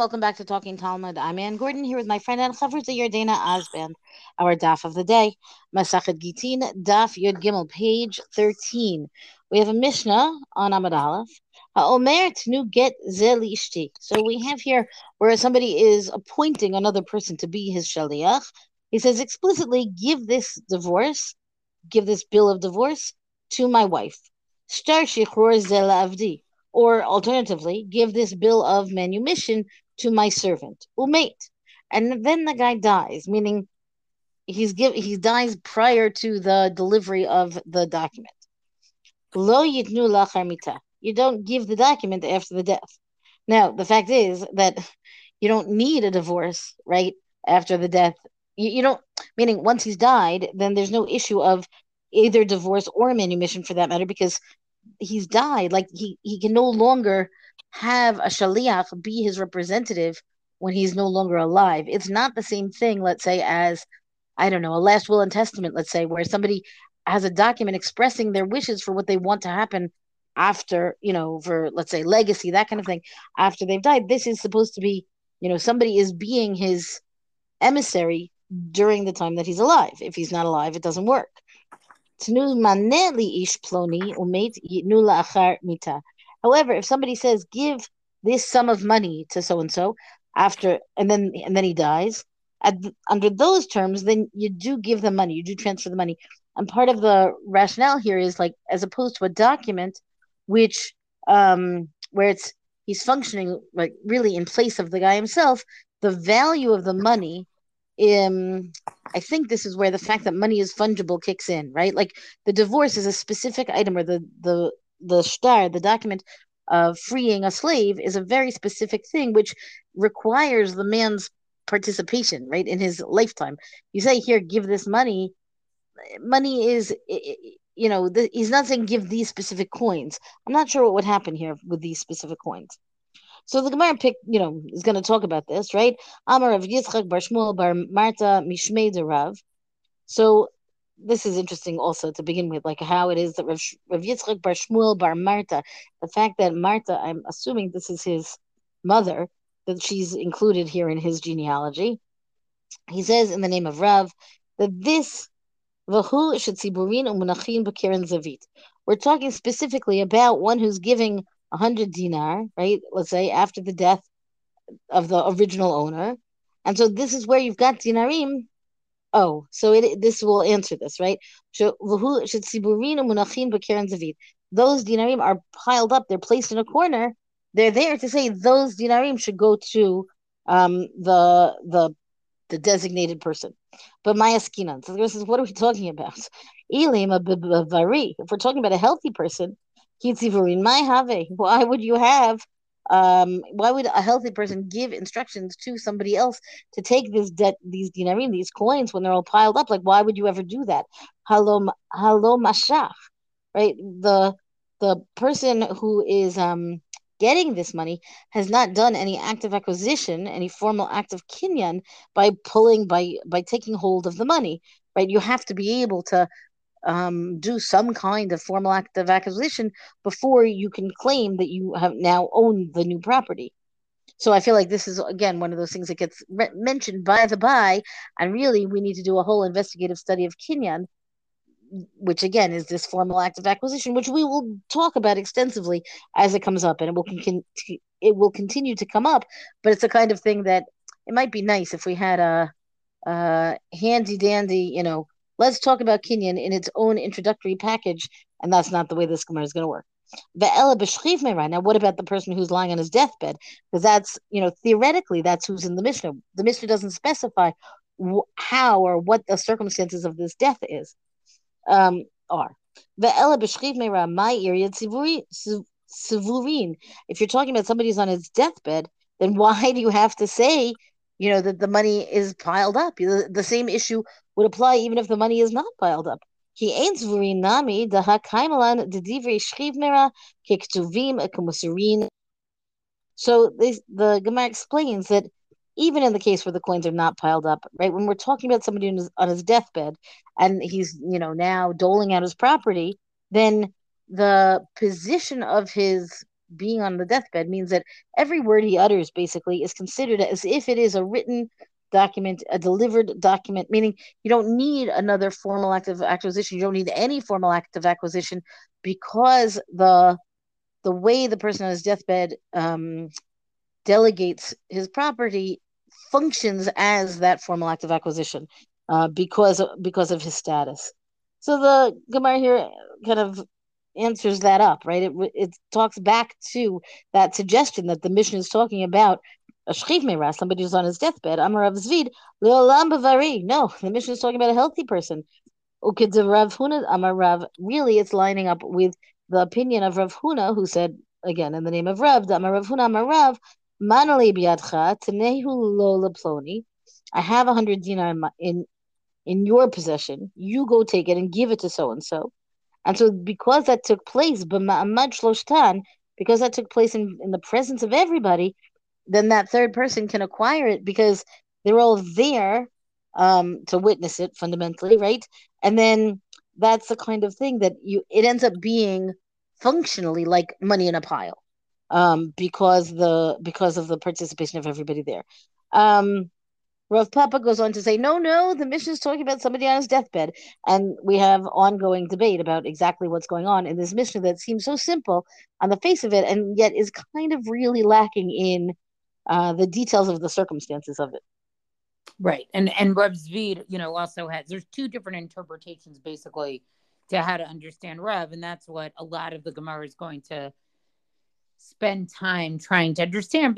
Welcome back to Talking Talmud. I'm Anne Gordon here with my friend and Chavruta Yardena Osband. Our daf of the day, Masachet Gittin, daf Yud Gimel, page 13. We have a Mishnah on Amud Aleph. Ha'omer tnu get ishti. So we have here where somebody is appointing another person to be his shaliach. He says explicitly, give this divorce, give this bill of divorce to my wife. Star shichror zela avdi or alternatively, give this bill of manumission to my servant, umate. And then the guy dies, meaning he's give he dies prior to the delivery of the document. Lo yitnu. You don't give the document after the death. Now, the fact is that you don't need a divorce right after the death. You, you don't, meaning once he's died, then there's no issue of either divorce or manumission for that matter because he's died. Like he he can no longer have a shaliach be his representative when he's no longer alive. It's not the same thing, let's say, as I don't know, a last will and testament, let's say, where somebody has a document expressing their wishes for what they want to happen after, you know, for let's say legacy, that kind of thing, after they've died. This is supposed to be, you know, somebody is being his emissary during the time that he's alive. If he's not alive, it doesn't work. However, if somebody says, give this sum of money to so and so after, and then and then he dies, at, under those terms, then you do give the money, you do transfer the money. And part of the rationale here is like, as opposed to a document, which um, where it's he's functioning like really in place of the guy himself, the value of the money um, I think this is where the fact that money is fungible kicks in, right? Like the divorce is a specific item, or the the the star, the document of freeing a slave, is a very specific thing, which requires the man's participation, right, in his lifetime. You say here, give this money. Money is, you know, the, he's not saying give these specific coins. I'm not sure what would happen here with these specific coins. So the Gemara pick, you know, is going to talk about this, right? Amar of Yitzchak Bar Shmuel Bar Marta Mishmei Rav. So this is interesting also to begin with, like how it is that Rav, Yitzchak Bar Shmuel Bar Marta, the fact that Marta, I'm assuming this is his mother, that she's included here in his genealogy. He says in the name of Rav that this Vahu Bakeren Zavit. We're talking specifically about one who's giving a 100 dinar, right? Let's say after the death of the original owner. And so this is where you've got dinarim. Oh, so it this will answer this, right? Those dinarim are piled up, they're placed in a corner. They're there to say those dinarim should go to um, the the the designated person. But Maya Skinan. So this is what are we talking about? If we're talking about a healthy person, why would you have? Um, why would a healthy person give instructions to somebody else to take this debt, these dinarim, these coins, when they're all piled up? Like, why would you ever do that? Hello, hello, mashach, right? The the person who is um getting this money has not done any active acquisition, any formal act of kinyan by pulling by by taking hold of the money, right? You have to be able to um, do some kind of formal act of acquisition before you can claim that you have now owned the new property. So I feel like this is again one of those things that gets re- mentioned by the by, and really we need to do a whole investigative study of Kinyan, which again is this formal act of acquisition, which we will talk about extensively as it comes up, and it will con- it will continue to come up. But it's a kind of thing that it might be nice if we had a, a handy dandy, you know, let's talk about Kinyan in its own introductory package, and that's not the way this Gemara is going to work. Now, what about the person who's lying on his deathbed? Because that's, you know, theoretically, that's who's in the Mishnah. The Mishnah doesn't specify how or what the circumstances of this death is, um, are. If you're talking about somebody who's on his deathbed, then why do you have to say, you know, that the money is piled up? The, the same issue would apply even if the money is not piled up. He So this, the Gemara explains that even in the case where the coins are not piled up, right? When we're talking about somebody his, on his deathbed and he's, you know, now doling out his property, then the position of his being on the deathbed means that every word he utters basically is considered as if it is a written document, a delivered document, meaning you don't need another formal act of acquisition. You don't need any formal act of acquisition because the the way the person on his deathbed um, delegates his property functions as that formal act of acquisition uh, because because of his status. So the Gemara here kind of answers that up, right? It it talks back to that suggestion that the Mishnah is talking about a shchiv meira, somebody who's on his deathbed. Amar Rav Zvid leolam bavari. No, the Mishnah is talking about a healthy person. Ukidzav Rav Huna Amar Rav. Really, it's lining up with the opinion of Rav Huna, who said again in the name of Rav, Amar Rav Huna Amar Rav, manali lo leploni. I have a hundred dinar in, my, in in your possession. You go take it and give it to so and so. And so, because that took place, because that took place in, in the presence of everybody, then that third person can acquire it because they're all there um, to witness it fundamentally, right? And then that's the kind of thing that you it ends up being functionally like money in a pile um, because the because of the participation of everybody there. Um, Rav Papa goes on to say, no, no, the Mishnah is talking about somebody on his deathbed. And we have ongoing debate about exactly what's going on in this Mishnah that seems so simple on the face of it and yet is kind of really lacking in uh, the details of the circumstances of it. Right. And and Rav Zvid, you know, also has there's two different interpretations basically to how to understand Rav, and that's what a lot of the Gemara is going to spend time trying to understand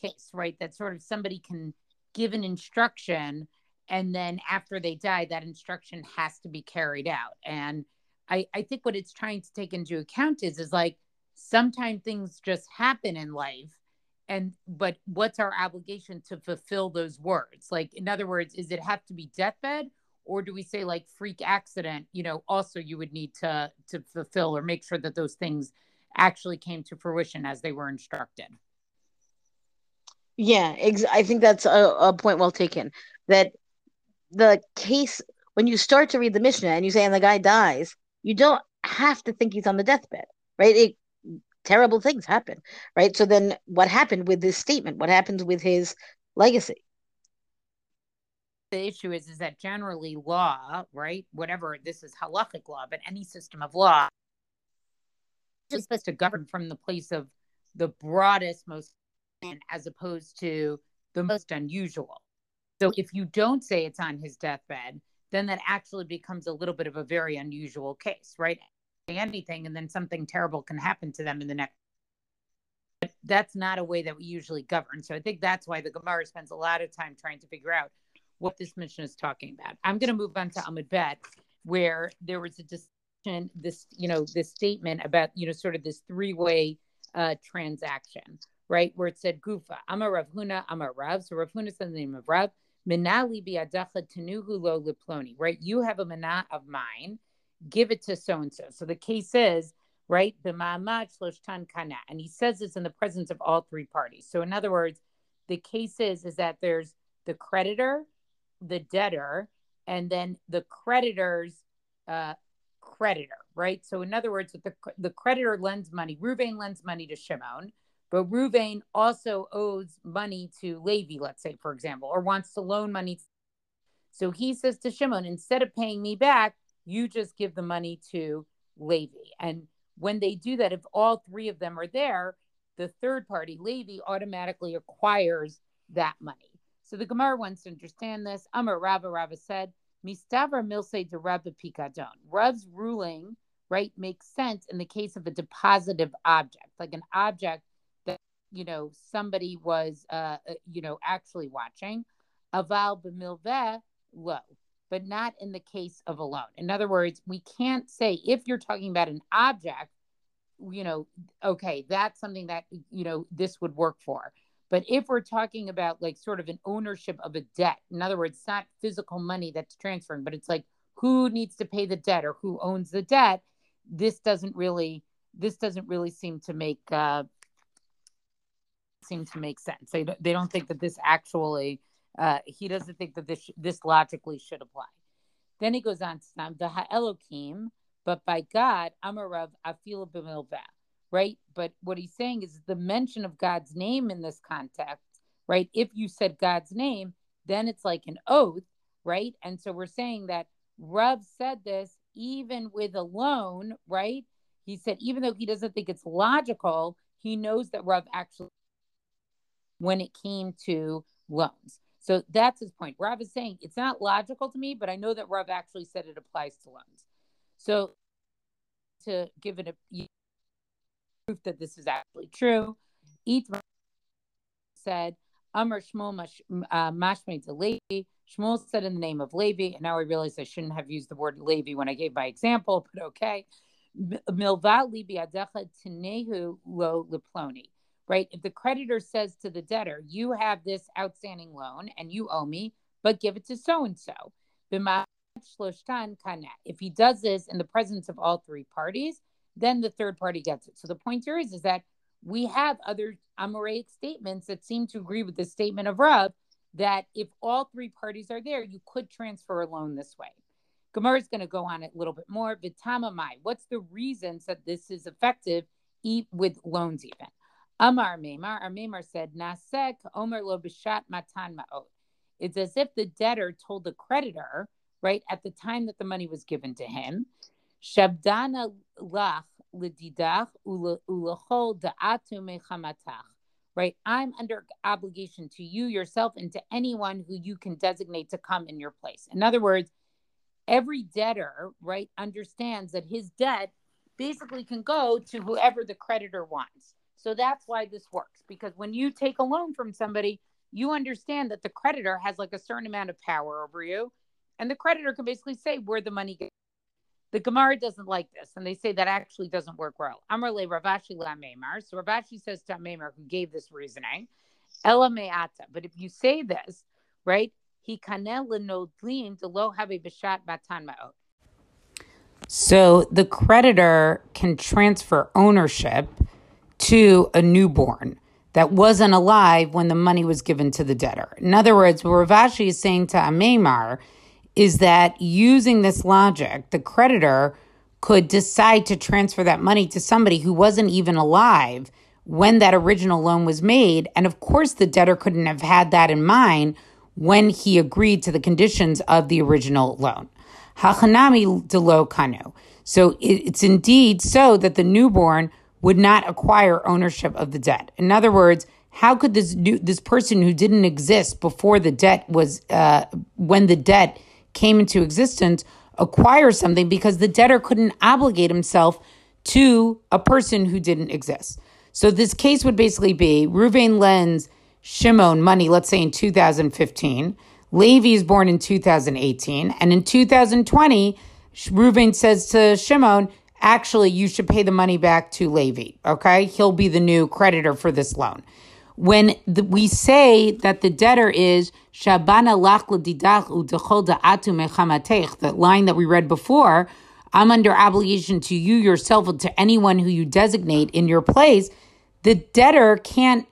case, right? That sort of somebody can give an instruction and then after they die, that instruction has to be carried out. And I, I think what it's trying to take into account is is like sometimes things just happen in life and but what's our obligation to fulfill those words like in other words is it have to be deathbed or do we say like freak accident you know also you would need to to fulfill or make sure that those things actually came to fruition as they were instructed yeah, ex- I think that's a, a point well taken. That the case when you start to read the Mishnah and you say and the guy dies, you don't have to think he's on the deathbed, right? It, terrible things happen, right? So then, what happened with this statement? What happens with his legacy? The issue is, is that generally law, right? Whatever this is halachic law, but any system of law is supposed to govern from the place of the broadest, most as opposed to the most unusual. So if you don't say it's on his deathbed, then that actually becomes a little bit of a very unusual case, right? Anything, and then something terrible can happen to them in the next. But that's not a way that we usually govern. So I think that's why the Gemara spends a lot of time trying to figure out what this Mishnah is talking about. I'm going to move on to Amud Bet, where there was a discussion, this you know, this statement about you know, sort of this three-way uh, transaction right? Where it said Gufa, I'm a Rav Huna, I'm a Rav. So Rav Huna said the name of Rav. Minali biadacha tenuhu lo liploni, right? You have a mana of mine, give it to so and so. So the case is, right, b'ma'amad shloshtan kana, and he says this in the presence of all three parties. So in other words, the case is is that there's the creditor, the debtor, and then the creditor's uh, creditor, right? So in other words, the the creditor lends money, Ruvain lends money to Shimon but Ruvain also owes money to Levi, let's say, for example, or wants to loan money. So he says to Shimon, instead of paying me back, you just give the money to Levi. And when they do that, if all three of them are there, the third party, Levi, automatically acquires that money. So the Gemara wants to understand this. Amar Rava Rava said, Mistavra milse de Rabba Pikadon. Rav's ruling, right, makes sense in the case of a depositive object, like an object you know somebody was uh, uh you know actually watching aval b'milveh low but not in the case of a loan in other words we can't say if you're talking about an object you know okay that's something that you know this would work for. But if we're talking about like sort of an ownership of a debt in other words not physical money that's transferring but it's like who needs to pay the debt or who owns the debt? This doesn't really this doesn't really seem to make uh, seem to make sense. They they don't think that this actually. Uh, he doesn't think that this this logically should apply. Then he goes on to say the Ha'elokim, but by God, Amarav Afila b'milveh. right? But what he's saying is the mention of God's name in this context, right? If you said God's name, then it's like an oath, right? And so we're saying that Rav said this even with a loan, right? He said, even though he doesn't think it's logical, he knows that Rav actually, when it came to loans. So that's his point. Rav is saying it's not logical to me, but I know that Rav actually said it applies to loans. So to give it a proof that this is actually true, each said, Amr Shmuel uh, Mashme to Levi. Shmuel said in the name of Levi, and now I realize I shouldn't have used the word Levi when I gave my example, but okay. Milva Libi Adecha Tenehu Lo Leploni. Right? If the creditor says to the debtor, You have this outstanding loan and you owe me, but give it to so and so. If he does this in the presence of all three parties, then the third party gets it. So the point here is, is that we have other Amoraic statements that seem to agree with the statement of Rav that if all three parties are there, you could transfer a loan this way. Gemara is going to go on it a little bit more. Vitama mai. What's the reasons that this is effective with loans even? Amar Memar, our Memar said, Nasek Omer lo bishat matan ma'ot. It's as if the debtor told the creditor, right, at the time that the money was given to him, Shabdana lach lididach ulachol da'atu mechamatach right? I'm under obligation to you, yourself, and to anyone who you can designate to come in your place. In other words, every debtor, right, understands that his debt basically can go to whoever the creditor wants. So that's why this works because when you take a loan from somebody, you understand that the creditor has like a certain amount of power over you. And the creditor can basically say where the money goes. The Gemara doesn't like this, and they say that actually doesn't work well. Amrle Rav Ashi la Meimar. So Rav Ashi says to Meimar, who gave this reasoning, Ella me'ata. But if you say this, right, he kanel lenodlin to lo have a bishat batan ma'ot. So the creditor can transfer ownership to a newborn that wasn't alive when the money was given to the debtor. In other words, what Rav Ashi is saying to Amemar is that using this logic, the creditor could decide to transfer that money to somebody who wasn't even alive when that original loan was made. And of course, the debtor couldn't have had that in mind when he agreed to the conditions of the original loan. Hachanami delo kanu. So it's indeed so that the newborn would not acquire ownership of the debt. In other words, how could this new, this person who didn't exist before the debt was uh, when the debt came into existence acquire something because the debtor couldn't obligate himself to a person who didn't exist. So this case would basically be Ruvain lends Shimon money, let's say in 2015. Levi is born in 2018. And in 2020, Ruvain says to Shimon, actually, you should pay the money back to Levi, Okay. He'll be the new creditor for this loan when the, we say that the debtor is Shabana mechamatech, the line that we read before, I'm under obligation to you yourself and to anyone who you designate in your place. The debtor can't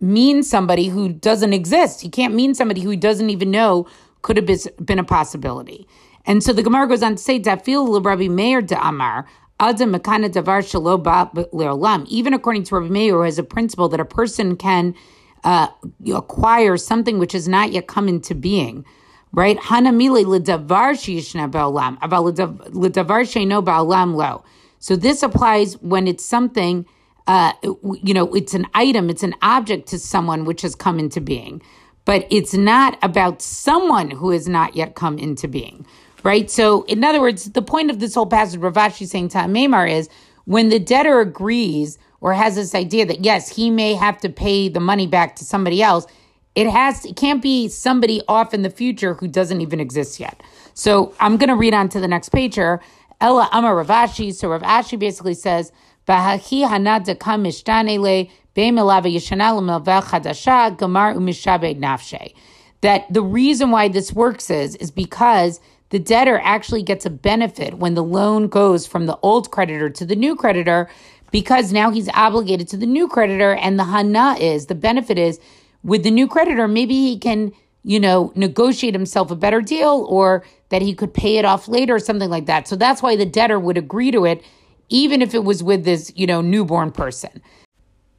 mean somebody who doesn't exist. He can't mean somebody who he doesn't even know could have been a possibility. And so the Gemara goes on to say, Dafil Rabbi Meir de Amar, even according to Rabbi Meir, who has a principle that a person can uh, acquire something which has not yet come into being, right? So this applies when it's something, uh, you know, it's an item, it's an object to someone which has come into being, but it's not about someone who has not yet come into being right? So, in other words, the point of this whole passage, Rav Ashi saying to Amemar is when the debtor agrees or has this idea that yes, he may have to pay the money back to somebody else, it has it can't be somebody off in the future who doesn't even exist yet. So I'm going to read on to the next page here. Ella Amar Rav Ashi. So Rav Ashi basically says, "Bahahi hanad dekam mishtanele be'melava yishanal melva chadasha gamar umishabe nafshe." That the reason why this works is is because the debtor actually gets a benefit when the loan goes from the old creditor to the new creditor because now he's obligated to the new creditor and the hana is the benefit is with the new creditor maybe he can you know negotiate himself a better deal or that he could pay it off later or something like that so that's why the debtor would agree to it even if it was with this, you know, newborn person.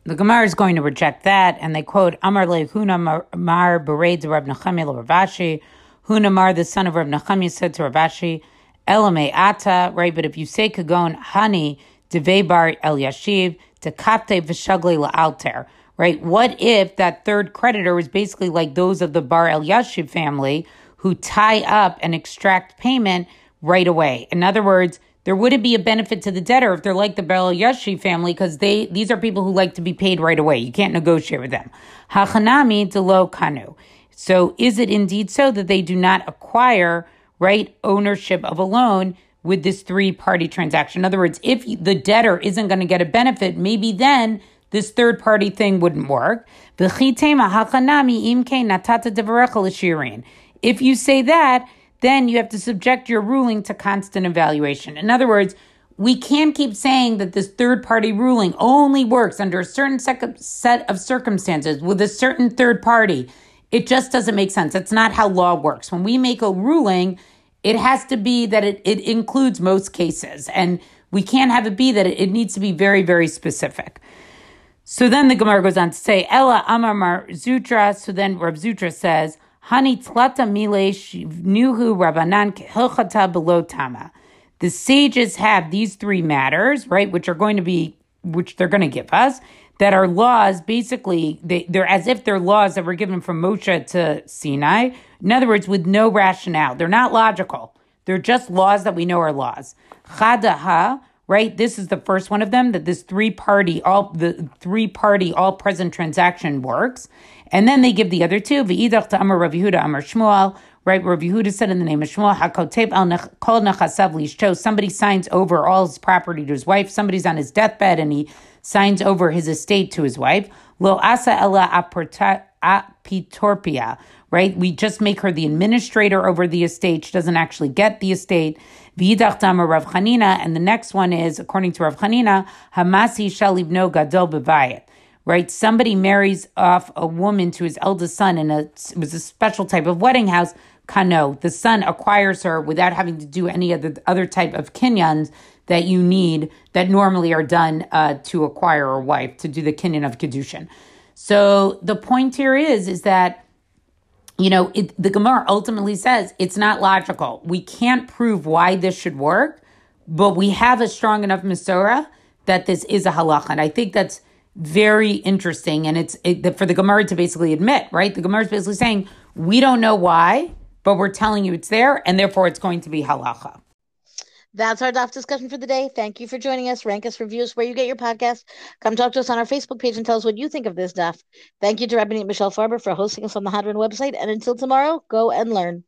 The Gemara is going to reject that, and they quote Amar le Huna Mar Bered Rab Nachami Rav Ashi. Huna Mar, the son of Rab Nachami, said to Rav Ashi, Elame Ata, right? But if you say Kagon Hani Devebar El Yashiv, Tekate Vishagle Alter, right? What if that third creditor was basically like those of the Bar El Yashiv family who tie up and extract payment right away? In other words, there wouldn't be a benefit to the debtor if they're like the Bar El Yashiv family because they these are people who like to be paid right away. You can't negotiate with them. Hachanami delo kanu. So is it indeed so that they do not acquire right ownership of a loan? with this three party transaction. In other words, if the debtor isn't going to get a benefit, maybe then this third party thing wouldn't work. If you say that, then you have to subject your ruling to constant evaluation. In other words, we can't keep saying that this third party ruling only works under a certain set of circumstances with a certain third party. It just doesn't make sense. That's not how law works. When we make a ruling, it has to be that it, it includes most cases. And we can't have it be that it, it needs to be very, very specific. So then the Gemara goes on to say, Ella Amar Mar Zutra. So then Rab Zutra says, Hani tlata milesh nuhu rabanan hilchata below tama. The sages have these three matters, right, which are going to be, which they're going to give us, that are laws, basically, they, they're as if they're laws that were given from Moshe to Sinai. In other words, with no rationale. They're not logical. They're just laws that we know are laws. Chadaha, right? This is the first one of them that this three party, all the three party, all present transaction works. And then they give the other two. To Amar Rav Yehuda Amar Shmuel. Right, Rav Yehuda said in the name of Shmuel, Hakotep al kol. Somebody signs over all his property to his wife. Somebody's on his deathbed and he signs over his estate to his wife. Lo asa ella apitorpia. Right, we just make her the administrator over the estate. She doesn't actually get the estate. V'yidach Rav Chanina, and the next one is, according to Rav Chanina, Hamasi shalibno gadol bevayit. Right, somebody marries off a woman to his eldest son, and it was a special type of wedding house. Kano, the son acquires her without having to do any of the other type of kinyans that you need that normally are done uh, to acquire a wife to do the kinyan of kedushin. So the point here is is that you know, it, the Gemara ultimately says it's not logical. We can't prove why this should work, but we have a strong enough Masorah that this is a halacha. And I think that's very interesting. And it's it, for the Gemara to basically admit, right? The Gemara is basically saying, we don't know why, but we're telling you it's there, and therefore it's going to be halacha. That's our daf discussion for the day. Thank you for joining us. Rank us, reviews where you get your podcast. Come talk to us on our Facebook page and tell us what you think of this daf. Thank you to Rabbanit Michelle Farber for hosting us on the Hadran website. And until tomorrow, go and learn.